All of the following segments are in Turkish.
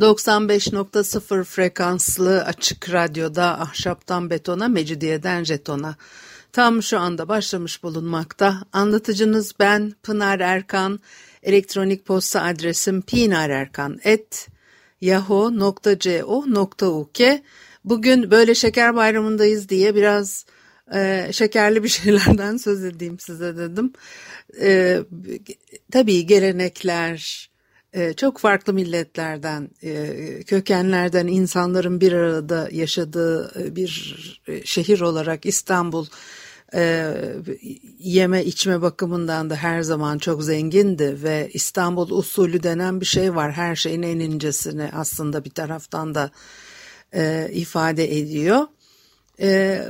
95.0 frekanslı açık radyoda ahşaptan betona, mecidiyeden jetona. Tam şu anda başlamış bulunmakta. Anlatıcınız ben Pınar Erkan. Elektronik posta adresim pinarerkan.yahoo.co.uk Bugün böyle şeker bayramındayız diye biraz e, şekerli bir şeylerden söz edeyim size dedim. E, tabii gelenekler, çok farklı milletlerden, e, kökenlerden insanların bir arada yaşadığı e, bir e, şehir olarak İstanbul yeme içme bakımından da her zaman çok zengindi ve İstanbul usulü denen bir şey var. Her şeyin en incesini aslında bir taraftan da ifade ediyor. E,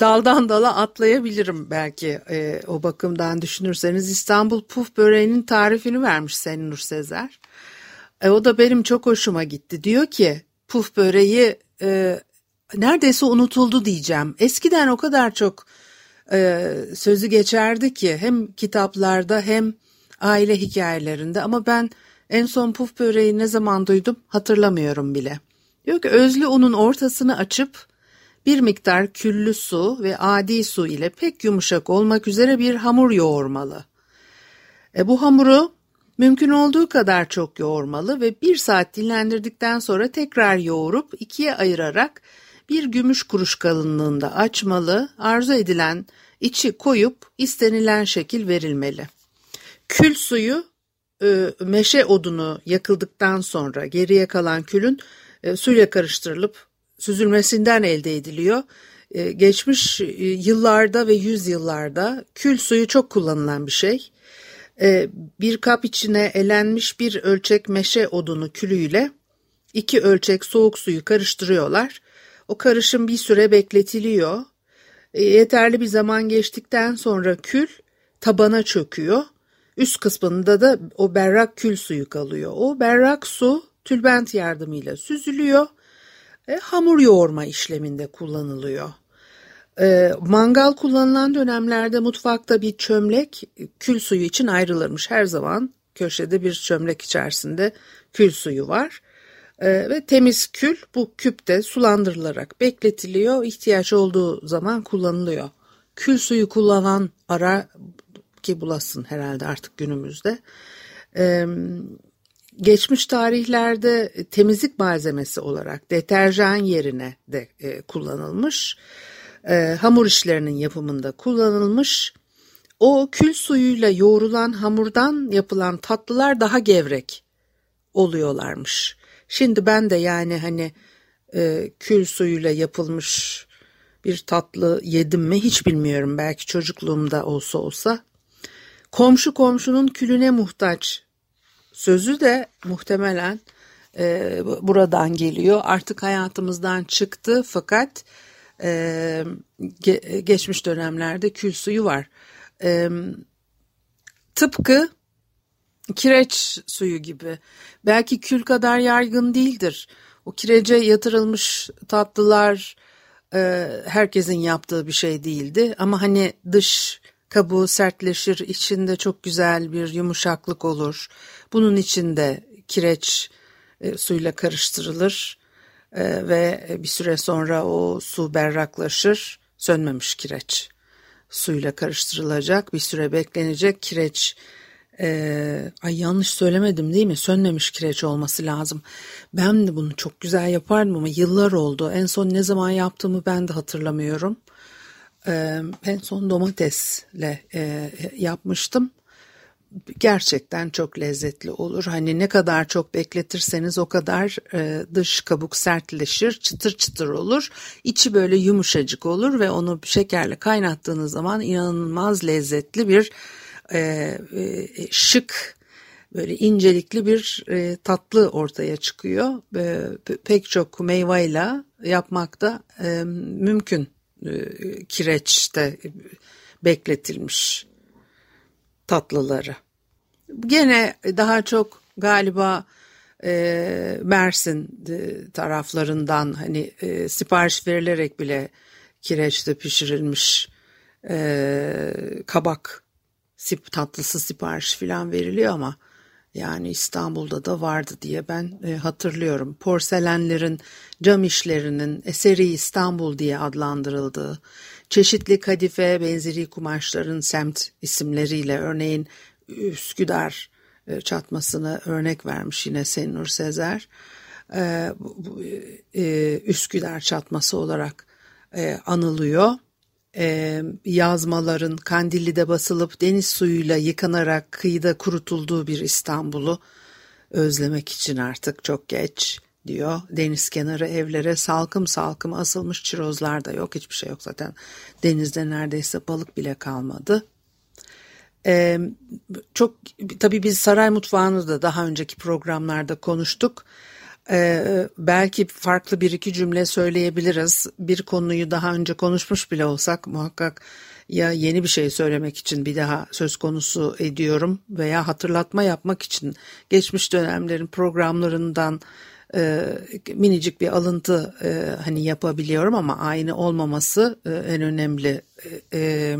daldan dala atlayabilirim belki e, o bakımdan düşünürseniz. İstanbul puf böreğinin tarifini vermiş Senin Nur Sezer. E, o da benim çok hoşuma gitti. Diyor ki puf böreği e, neredeyse unutuldu diyeceğim. Eskiden o kadar çok e, sözü geçerdi ki hem kitaplarda hem aile hikayelerinde ama ben en son puf böreği ne zaman duydum hatırlamıyorum bile. Diyor ki özlü unun ortasını açıp bir miktar küllü su ve adi su ile pek yumuşak olmak üzere bir hamur yoğurmalı. E, bu hamuru mümkün olduğu kadar çok yoğurmalı ve bir saat dinlendirdikten sonra tekrar yoğurup ikiye ayırarak bir gümüş kuruş kalınlığında açmalı, arzu edilen içi koyup istenilen şekil verilmeli. Kül suyu e, meşe odunu yakıldıktan sonra geriye kalan külün e, suyla karıştırılıp süzülmesinden elde ediliyor. E, geçmiş e, yıllarda ve yüzyıllarda kül suyu çok kullanılan bir şey. E, bir kap içine elenmiş bir ölçek meşe odunu külüyle iki ölçek soğuk suyu karıştırıyorlar. O karışım bir süre bekletiliyor. Yeterli bir zaman geçtikten sonra kül tabana çöküyor. Üst kısmında da o berrak kül suyu kalıyor. O berrak su tülbent yardımıyla süzülüyor e, hamur yoğurma işleminde kullanılıyor. E, mangal kullanılan dönemlerde mutfakta bir çömlek kül suyu için ayrılırmış. Her zaman köşede bir çömlek içerisinde kül suyu var. E, ve temiz kül bu küpte sulandırılarak bekletiliyor. İhtiyaç olduğu zaman kullanılıyor. Kül suyu kullanan ara ki bulasın herhalde artık günümüzde. E, geçmiş tarihlerde temizlik malzemesi olarak deterjan yerine de e, kullanılmış. E, hamur işlerinin yapımında kullanılmış. O kül suyuyla yoğrulan hamurdan yapılan tatlılar daha gevrek oluyorlarmış. Şimdi ben de yani hani e, kül suyuyla yapılmış bir tatlı yedim mi hiç bilmiyorum. Belki çocukluğumda olsa olsa. Komşu komşunun külüne muhtaç sözü de muhtemelen e, buradan geliyor. Artık hayatımızdan çıktı fakat e, ge, geçmiş dönemlerde kül suyu var. E, tıpkı kireç suyu gibi. Belki kül kadar yaygın değildir. O kirece yatırılmış tatlılar e, herkesin yaptığı bir şey değildi. Ama hani dış kabuğu sertleşir, içinde çok güzel bir yumuşaklık olur. Bunun içinde kireç e, suyla karıştırılır e, ve bir süre sonra o su berraklaşır. Sönmemiş kireç suyla karıştırılacak, bir süre beklenecek kireç ee, ay yanlış söylemedim değil mi? Sönmemiş kireç olması lazım. Ben de bunu çok güzel yapardım ama yıllar oldu. En son ne zaman yaptığımı ben de hatırlamıyorum. Ee, en son domatesle e, yapmıştım gerçekten çok lezzetli olur. Hani ne kadar çok bekletirseniz o kadar e, dış kabuk sertleşir, çıtır çıtır olur. İçi böyle yumuşacık olur ve onu şekerle kaynattığınız zaman inanılmaz lezzetli bir e, e, şık böyle incelikli bir e, tatlı ortaya çıkıyor. E, pek çok meyveyle yapmakta e, mümkün e, kireçte bekletilmiş tatlıları. Gene daha çok galiba e, Mersin e, taraflarından hani e, sipariş verilerek bile kireçte pişirilmiş e, kabak sip, tatlısı sipariş falan veriliyor ama yani İstanbul'da da vardı diye ben e, hatırlıyorum. Porselenlerin, cam işlerinin eseri İstanbul diye adlandırıldığı, çeşitli kadife benzeri kumaşların semt isimleriyle örneğin Üsküdar e, çatmasını örnek vermiş yine Senur Sezer. E, e, Üsküdar çatması olarak anılıyor. Yazmaların Kandilli'de basılıp deniz suyuyla yıkanarak kıyıda kurutulduğu bir İstanbul'u özlemek için artık çok geç diyor. Deniz kenarı evlere salkım salkım asılmış çirozlar da yok. Hiçbir şey yok zaten. Denizde neredeyse balık bile kalmadı. Ee, çok tabii biz saray mutfağını da daha önceki programlarda konuştuk. Ee, belki farklı bir iki cümle söyleyebiliriz. Bir konuyu daha önce konuşmuş bile olsak muhakkak ya yeni bir şey söylemek için bir daha söz konusu ediyorum veya hatırlatma yapmak için geçmiş dönemlerin programlarından e, minicik bir alıntı e, hani yapabiliyorum ama aynı olmaması e, en önemli e, e,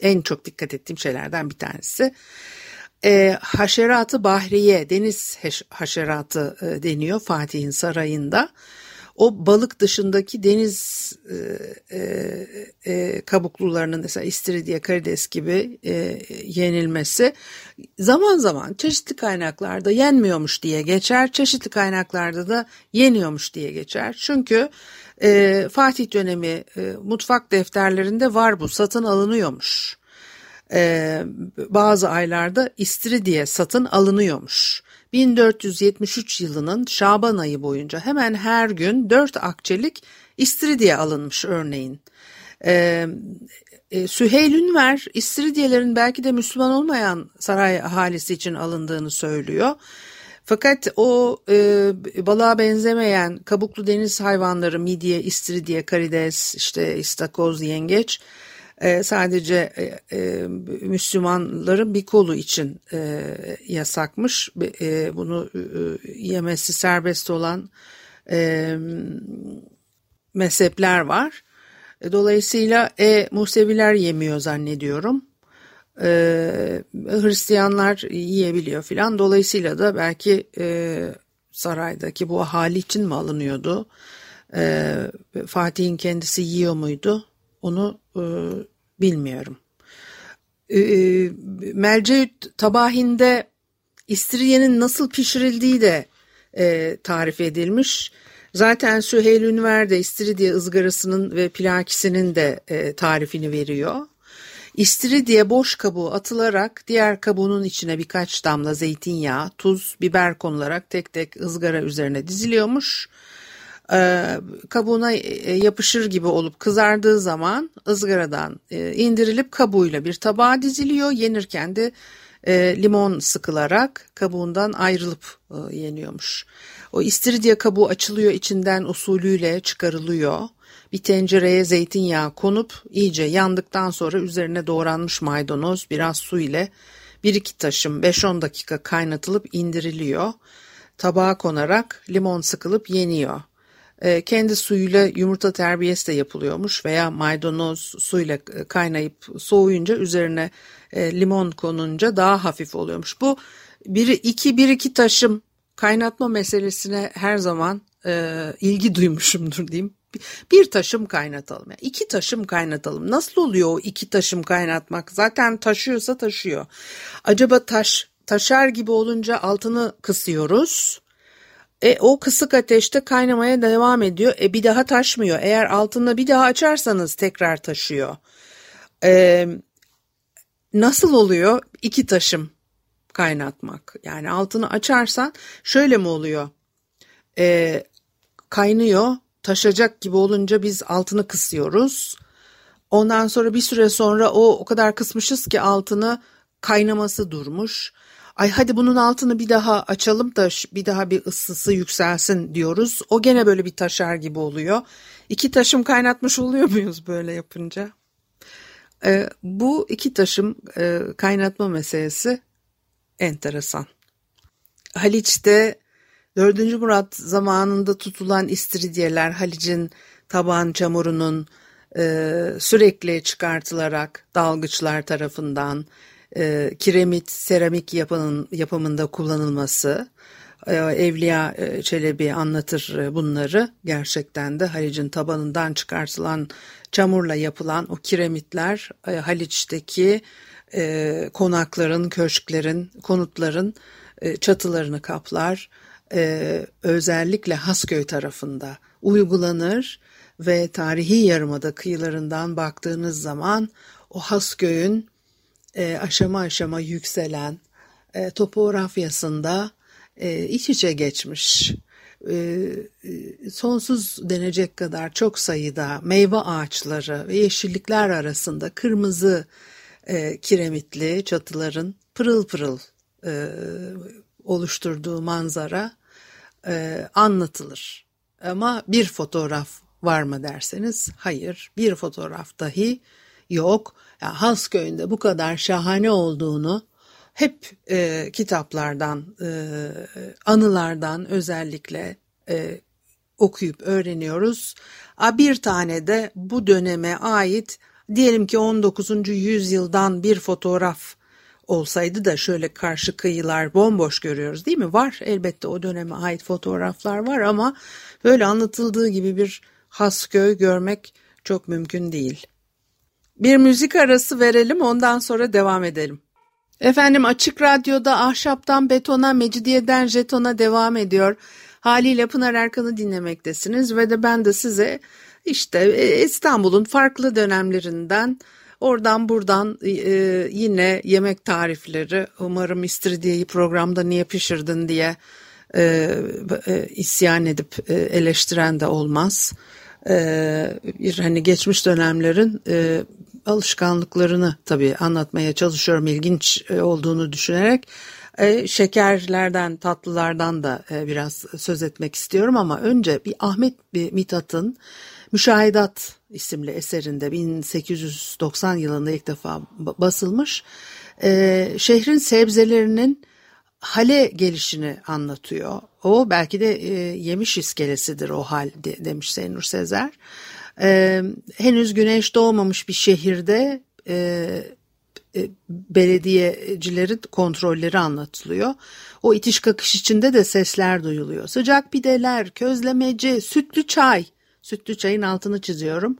en çok dikkat ettiğim şeylerden bir tanesi. E, haşeratı bahriye, deniz haşeratı e, deniyor Fatih'in sarayında. O balık dışındaki deniz e, e, e, kabuklularının mesela istiridye, karides gibi e, yenilmesi zaman zaman çeşitli kaynaklarda yenmiyormuş diye geçer, çeşitli kaynaklarda da yeniyormuş diye geçer. Çünkü e, Fatih dönemi e, mutfak defterlerinde var bu satın alınıyormuş. E, bazı aylarda istiridye satın alınıyormuş. 1473 yılının Şaban ayı boyunca hemen her gün 4 akçelik istiridye alınmış örneğin. Ee, e, Süheyl Ünver istiridyelerin belki de Müslüman olmayan saray ahalisi için alındığını söylüyor. Fakat o e, balığa benzemeyen kabuklu deniz hayvanları midye, istiridye, karides, işte istakoz, yengeç e, sadece e, e, Müslümanların bir kolu için yasakmış. Bunu yemesi serbest olan e, mezhepler var. Dolayısıyla e, Museviler yemiyor zannediyorum. E, Hristiyanlar yiyebiliyor filan. Dolayısıyla da belki e, saraydaki bu ahali için mi alınıyordu? E, Fatih'in kendisi yiyor muydu? Onu e, bilmiyorum. E, Melceüt tabahinde istiridyenin nasıl pişirildiği de e, tarif edilmiş. Zaten Süheyl Ünver de istiridye ızgarasının ve plakisinin de e, tarifini veriyor. İstiridye boş kabuğu atılarak diğer kabuğunun içine birkaç damla zeytinyağı, tuz, biber konularak tek tek ızgara üzerine diziliyormuş. Ee, kabuğuna e, yapışır gibi olup kızardığı zaman ızgaradan e, indirilip kabuğuyla bir tabağa diziliyor. Yenirken de e, limon sıkılarak kabuğundan ayrılıp yeniyormuş. O istiridye kabuğu açılıyor içinden usulüyle çıkarılıyor. Bir tencereye zeytinyağı konup iyice yandıktan sonra üzerine doğranmış maydanoz biraz su ile bir iki taşım 5-10 dakika kaynatılıp indiriliyor. Tabağa konarak limon sıkılıp yeniyor. E, kendi suyuyla yumurta terbiyesi de yapılıyormuş veya maydanoz suyla kaynayıp soğuyunca üzerine e, limon konunca daha hafif oluyormuş. Bu bir iki bir iki taşım kaynatma meselesine her zaman e, ilgi duymuşumdur diyeyim. Bir taşım kaynatalım. Yani iki taşım kaynatalım. Nasıl oluyor o iki taşım kaynatmak? Zaten taşıyorsa taşıyor. Acaba taş taşar gibi olunca altını kısıyoruz. E, o kısık ateşte kaynamaya devam ediyor. E, bir daha taşmıyor. Eğer altında bir daha açarsanız tekrar taşıyor. E, nasıl oluyor? İki taşım kaynatmak. Yani altını açarsan şöyle mi oluyor? E, kaynıyor. Taşacak gibi olunca biz altını kısıyoruz. Ondan sonra bir süre sonra o o kadar kısmışız ki altını kaynaması durmuş. Ay hadi bunun altını bir daha açalım da bir daha bir ısısı yükselsin diyoruz. O gene böyle bir taşar gibi oluyor. İki taşım kaynatmış oluyor muyuz böyle yapınca? E, bu iki taşım e, kaynatma meselesi enteresan. Haliç'te 4. Murat zamanında tutulan istiridyeler Halic'in taban çamurunun e, sürekli çıkartılarak dalgıçlar tarafından e, kiremit seramik yapının, yapımında kullanılması e, Evliya e, Çelebi anlatır e, bunları gerçekten de Halic'in tabanından çıkartılan çamurla yapılan o kiremitler Haliç'teki konakların, köşklerin, konutların çatılarını kaplar. Özellikle Hasköy tarafında uygulanır ve tarihi yarımada kıyılarından baktığınız zaman o Hasköy'ün e, aşama aşama yükselen e, topografyasında e, iç içe geçmiş. E, e, sonsuz denecek kadar çok sayıda meyve ağaçları ve yeşillikler arasında kırmızı e, kiremitli çatıların pırıl pırıl e, oluşturduğu manzara e, anlatılır. Ama bir fotoğraf var mı derseniz hayır bir fotoğraf dahi yok. Yani Hasköy'ünde bu kadar şahane olduğunu hep e, kitaplardan, e, anılardan özellikle e, okuyup öğreniyoruz. Bir tane de bu döneme ait diyelim ki 19. yüzyıldan bir fotoğraf olsaydı da şöyle karşı kıyılar bomboş görüyoruz değil mi? Var elbette o döneme ait fotoğraflar var ama böyle anlatıldığı gibi bir Hasköy görmek çok mümkün değil. Bir müzik arası verelim ondan sonra devam edelim. Efendim Açık Radyo'da ahşaptan betona, mecidiyeden jetona devam ediyor. Haliyle Pınar Erkan'ı dinlemektesiniz ve de ben de size işte e, İstanbul'un farklı dönemlerinden oradan buradan e, yine yemek tarifleri umarım istiridyeyi programda niye pişirdin diye e, isyan edip eleştiren de olmaz. Bir hani geçmiş dönemlerin alışkanlıklarını tabii anlatmaya çalışıyorum ilginç e, olduğunu düşünerek. E, şekerlerden, tatlılardan da e, biraz söz etmek istiyorum ama önce bir Ahmet Mithat'ın Müşahidat isimli eserinde 1890 yılında ilk defa basılmış. Şehrin sebzelerinin hale gelişini anlatıyor. O belki de yemiş iskelesidir o hal demiş Seynur Sezer e, henüz güneş doğmamış bir şehirde e, e, belediyecilerin kontrolleri anlatılıyor. O itiş kakış içinde de sesler duyuluyor. Sıcak pideler, közlemeci, sütlü çay. Sütlü çayın altını çiziyorum.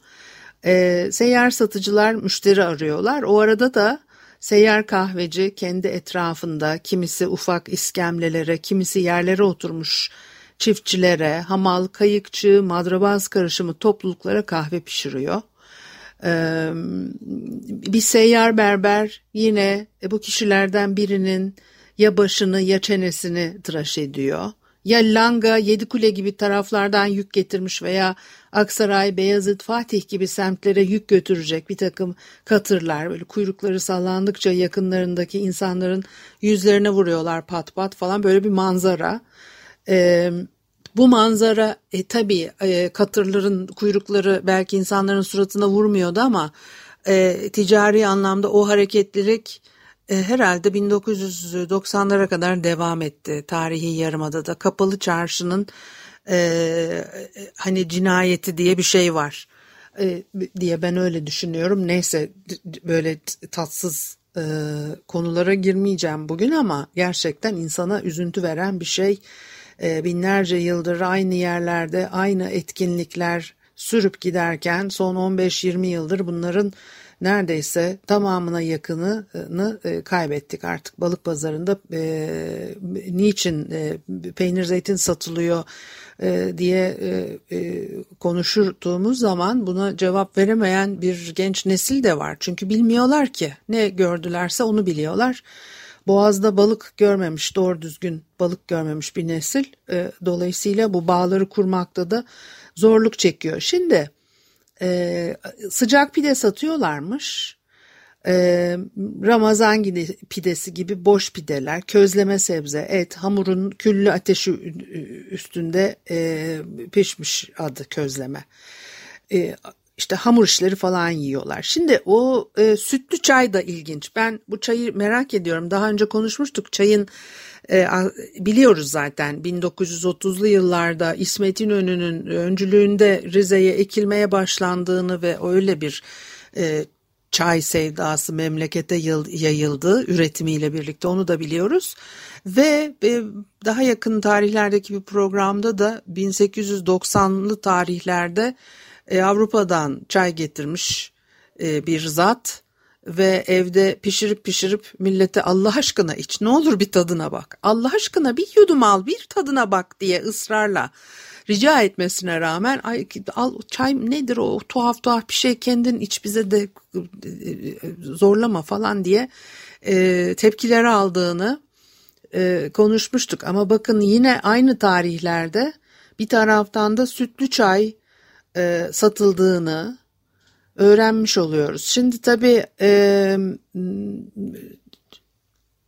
E, seyyar satıcılar müşteri arıyorlar. O arada da seyyar kahveci kendi etrafında kimisi ufak iskemlelere, kimisi yerlere oturmuş çiftçilere, hamal, kayıkçı, madrabaz karışımı topluluklara kahve pişiriyor. Ee, bir seyyar berber yine e, bu kişilerden birinin ya başını ya çenesini tıraş ediyor. Ya Langa, Yedikule gibi taraflardan yük getirmiş veya Aksaray, Beyazıt, Fatih gibi semtlere yük götürecek bir takım katırlar böyle kuyrukları sallandıkça yakınlarındaki insanların yüzlerine vuruyorlar pat pat falan böyle bir manzara. E, bu manzara e, tabii e, katırların kuyrukları belki insanların suratına vurmuyordu ama e, ticari anlamda o hareketlilik herhalde 1990'lara kadar devam etti tarihi yarımadada. Kapalı çarşının e, hani cinayeti diye bir şey var e, diye ben öyle düşünüyorum. Neyse böyle tatsız e, konulara girmeyeceğim bugün ama gerçekten insana üzüntü veren bir şey. E, binlerce yıldır aynı yerlerde aynı etkinlikler sürüp giderken son 15-20 yıldır bunların neredeyse tamamına yakınını e, kaybettik artık balık pazarında e, niçin e, peynir zeytin satılıyor diye konuştuğumuz zaman buna cevap veremeyen bir genç nesil de var çünkü bilmiyorlar ki ne gördülerse onu biliyorlar Boğaz'da balık görmemiş, doğru düzgün balık görmemiş bir nesil. Dolayısıyla bu bağları kurmakta da zorluk çekiyor. Şimdi e, sıcak pide satıyorlarmış. e, Ramazan pidesi gibi boş pideler, közleme sebze, et, hamurun küllü ateşi üstünde e, pişmiş adı közleme. E, işte hamur işleri falan yiyorlar. Şimdi o e, sütlü çay da ilginç. Ben bu çayı merak ediyorum. Daha önce konuşmuştuk. Çayın e, biliyoruz zaten 1930'lu yıllarda İsmet İnönü'nün öncülüğünde Rize'ye ekilmeye başlandığını ve öyle bir e, çay sevdası memlekete yayıldı üretimiyle birlikte onu da biliyoruz. Ve e, daha yakın tarihlerdeki bir programda da 1890'lı tarihlerde Avrupa'dan çay getirmiş bir zat ve evde pişirip pişirip millete Allah aşkına iç ne olur bir tadına bak. Allah aşkına bir yudum al bir tadına bak diye ısrarla rica etmesine rağmen ay al çay nedir o tuhaf tuhaf bir şey kendin iç bize de zorlama falan diye e, tepkileri aldığını e, konuşmuştuk. Ama bakın yine aynı tarihlerde bir taraftan da sütlü çay e, satıldığını öğrenmiş oluyoruz. Şimdi tabii e,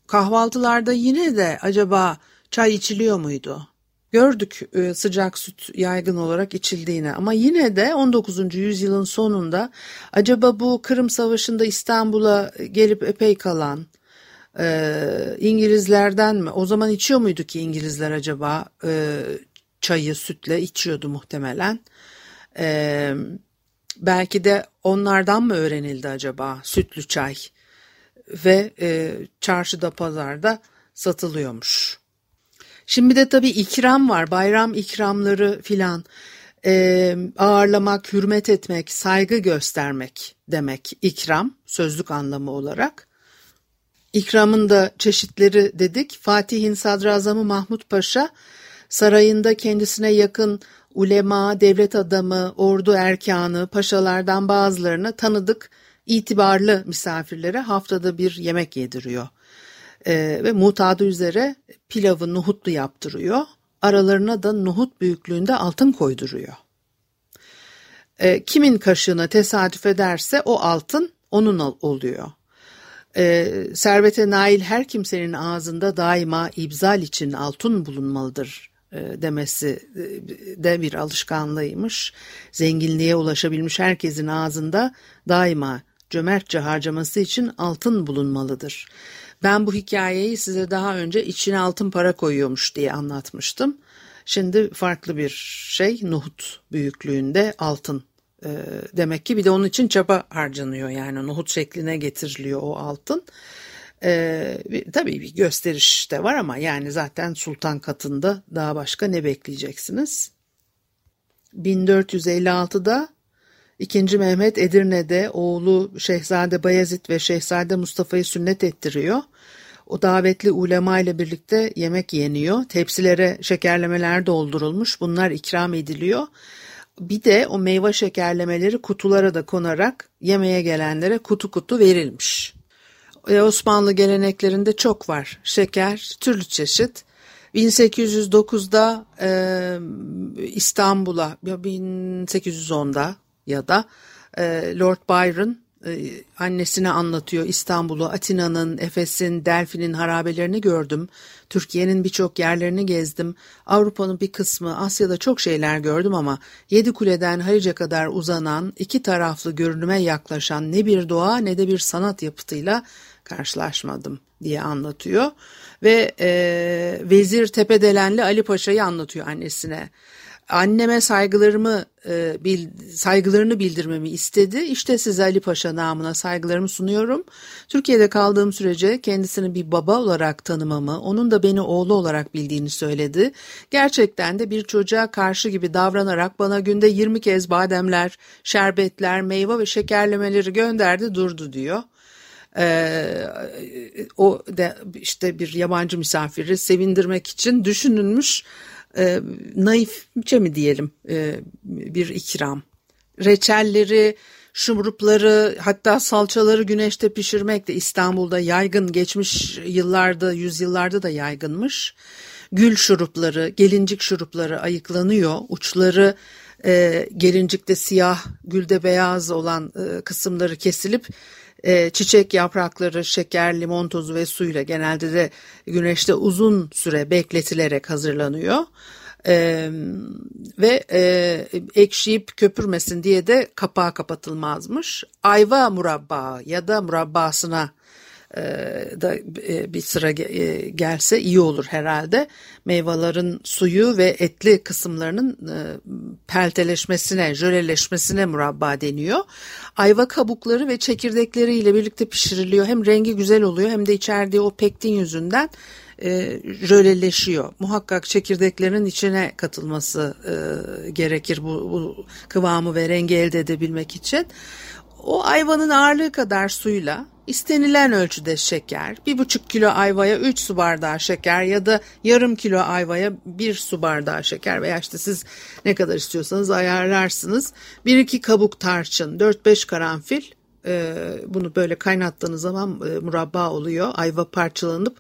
kahvaltılarda yine de acaba çay içiliyor muydu? Gördük e, sıcak süt yaygın olarak içildiğini ama yine de 19. yüzyılın sonunda acaba bu Kırım Savaşı'nda İstanbul'a gelip epey kalan e, İngilizlerden mi? O zaman içiyor muydu ki İngilizler acaba e, çayı sütle içiyordu muhtemelen. E, belki de onlardan mı öğrenildi acaba sütlü çay ve e, çarşıda pazarda satılıyormuş. Şimdi de tabii ikram var bayram ikramları filan e, ağırlamak, hürmet etmek, saygı göstermek demek ikram sözlük anlamı olarak. İkramın da çeşitleri dedik. Fatih'in sadrazamı Mahmut Paşa sarayında kendisine yakın ulema, devlet adamı, ordu erkanı, paşalardan bazılarını tanıdık, itibarlı misafirlere haftada bir yemek yediriyor. Ee, ve mutadı üzere pilavı nohutlu yaptırıyor. Aralarına da nohut büyüklüğünde altın koyduruyor. Ee, kimin kaşığına tesadüf ederse o altın onun oluyor. Ee, servete nail her kimsenin ağzında daima ibzal için altın bulunmalıdır demesi e, de bir alışkanlığıymış. Zenginliğe ulaşabilmiş herkesin ağzında daima cömertçe harcaması için altın bulunmalıdır. Ben bu hikayeyi size daha önce içine altın para koyuyormuş diye anlatmıştım. Şimdi farklı bir şey nohut büyüklüğünde altın e, demek ki bir de onun için çaba harcanıyor yani nohut şekline getiriliyor o altın. Ee, tabii bir gösteriş de var ama yani zaten sultan katında daha başka ne bekleyeceksiniz? 1456'da 2. Mehmet Edirne'de oğlu Şehzade Bayezid ve Şehzade Mustafa'yı sünnet ettiriyor. O davetli ulema ile birlikte yemek yeniyor. Tepsilere şekerlemeler doldurulmuş. Bunlar ikram ediliyor. Bir de o meyve şekerlemeleri kutulara da konarak yemeğe gelenlere kutu kutu verilmiş. Osmanlı geleneklerinde çok var. Şeker, türlü çeşit. 1809'da e, İstanbul'a, 1810'da ya da e, Lord Byron e, annesine anlatıyor İstanbul'u, Atina'nın, Efes'in, Delfi'nin harabelerini gördüm. Türkiye'nin birçok yerlerini gezdim. Avrupa'nın bir kısmı, Asya'da çok şeyler gördüm ama Yedi Kule'den Halice kadar uzanan, iki taraflı görünüme yaklaşan ne bir doğa ne de bir sanat yapıtıyla karşılaşmadım diye anlatıyor. Ve e, Vezir Tepedelenli Ali Paşa'yı anlatıyor annesine anneme saygılarımı e, bil, saygılarını bildirmemi istedi. İşte size Ali Paşa namına saygılarımı sunuyorum. Türkiye'de kaldığım sürece kendisini bir baba olarak tanımamı, onun da beni oğlu olarak bildiğini söyledi. Gerçekten de bir çocuğa karşı gibi davranarak bana günde 20 kez bademler, şerbetler, meyve ve şekerlemeleri gönderdi durdu diyor. Ee, o da işte bir yabancı misafiri sevindirmek için düşünülmüş e, naifçe mi diyelim e, bir ikram. Reçelleri, şumrupları hatta salçaları güneşte pişirmek de İstanbul'da yaygın geçmiş yıllarda yüzyıllarda da yaygınmış. Gül şurupları, gelincik şurupları ayıklanıyor. Uçları e, gelincikte siyah, gülde beyaz olan e, kısımları kesilip e, çiçek yaprakları, şeker, limon tozu ve suyla genelde de güneşte uzun süre bekletilerek hazırlanıyor. Ee, ve e, ekşiyip köpürmesin diye de kapağı kapatılmazmış. Ayva murabba ya da murabbasına da e, bir sıra e, gelse iyi olur herhalde. Meyvelerin suyu ve etli kısımlarının pelteleşmesine, jöleleşmesine murabba deniyor. Ayva kabukları ve çekirdekleri ile birlikte pişiriliyor. Hem rengi güzel oluyor hem de içerdiği o pektin yüzünden jöleleşiyor. Muhakkak çekirdeklerin içine katılması gerekir bu, bu kıvamı ve rengi elde edebilmek için. O ayvanın ağırlığı kadar suyla istenilen ölçüde şeker, bir buçuk kilo ayvaya 3 su bardağı şeker ya da yarım kilo ayvaya 1 su bardağı şeker veya işte siz ne kadar istiyorsanız ayarlarsınız. Bir iki kabuk tarçın, 4-5 karanfil e, bunu böyle kaynattığınız zaman e, murabba oluyor. Ayva parçalanıp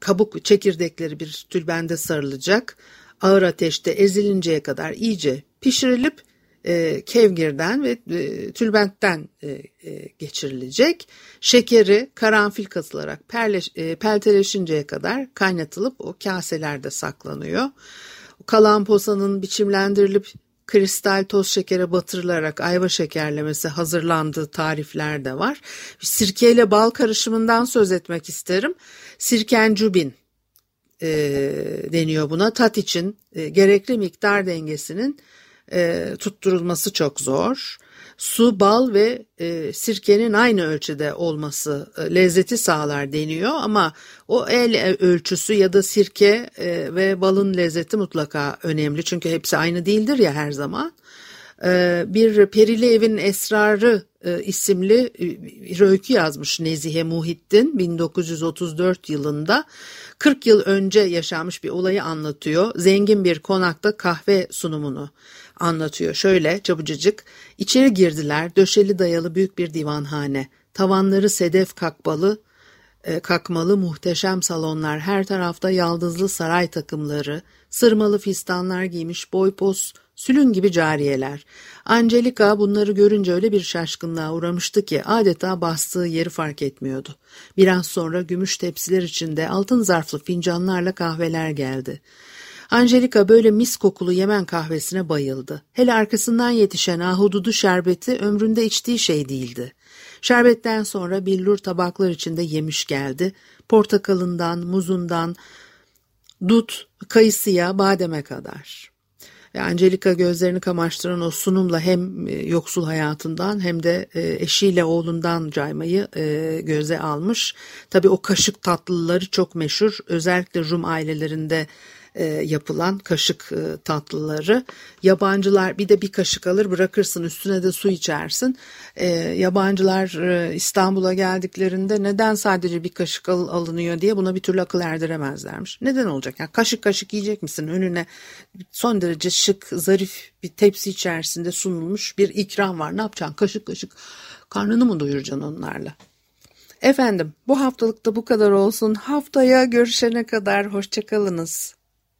kabuk çekirdekleri bir tülbende sarılacak. Ağır ateşte ezilinceye kadar iyice pişirilip e, kevgirden ve e, tülbentten e, e, geçirilecek. Şekeri karanfil katılarak perleş, e, pelteleşinceye kadar kaynatılıp o kaselerde saklanıyor. Kalan posanın biçimlendirilip kristal toz şekere batırılarak ayva şekerlemesi hazırlandığı tarifler de var. Sirkeyle bal karışımından söz etmek isterim. Sirkencubin e, deniyor buna. Tat için e, gerekli miktar dengesinin e, tutturulması çok zor. Su, bal ve e, sirkenin aynı ölçüde olması e, lezzeti sağlar deniyor ama o el ölçüsü ya da sirke e, ve balın lezzeti mutlaka önemli çünkü hepsi aynı değildir ya her zaman. E, bir Perili Evin Esrarı e, isimli bir öykü yazmış Nezihe Muhittin 1934 yılında 40 yıl önce yaşanmış bir olayı anlatıyor. Zengin bir konakta kahve sunumunu anlatıyor. Şöyle çabucacık içeri girdiler döşeli dayalı büyük bir divanhane. Tavanları sedef kakbalı, e, kakmalı muhteşem salonlar, her tarafta yaldızlı saray takımları, sırmalı fistanlar giymiş boypoz, sülün gibi cariyeler. Angelika bunları görünce öyle bir şaşkınlığa uğramıştı ki adeta bastığı yeri fark etmiyordu. Biraz sonra gümüş tepsiler içinde altın zarflı fincanlarla kahveler geldi. Angelika böyle mis kokulu Yemen kahvesine bayıldı. Hele arkasından yetişen ahududu şerbeti ömründe içtiği şey değildi. Şerbetten sonra billur tabaklar içinde yemiş geldi. Portakalından, muzundan, dut, kayısıya, bademe kadar. E, Angelika gözlerini kamaştıran o sunumla hem e, yoksul hayatından hem de e, eşiyle oğlundan caymayı göze almış. Tabii o kaşık tatlıları çok meşhur. Özellikle Rum ailelerinde e, yapılan kaşık e, tatlıları. Yabancılar bir de bir kaşık alır bırakırsın üstüne de su içersin. E, yabancılar e, İstanbul'a geldiklerinde neden sadece bir kaşık al, alınıyor diye buna bir türlü akıl erdiremezlermiş. Neden olacak? Yani kaşık kaşık yiyecek misin? Önüne son derece şık, zarif bir tepsi içerisinde sunulmuş bir ikram var. Ne yapacaksın? Kaşık kaşık karnını mı doyuracaksın onlarla? Efendim bu haftalık da bu kadar olsun. Haftaya görüşene kadar hoşçakalınız.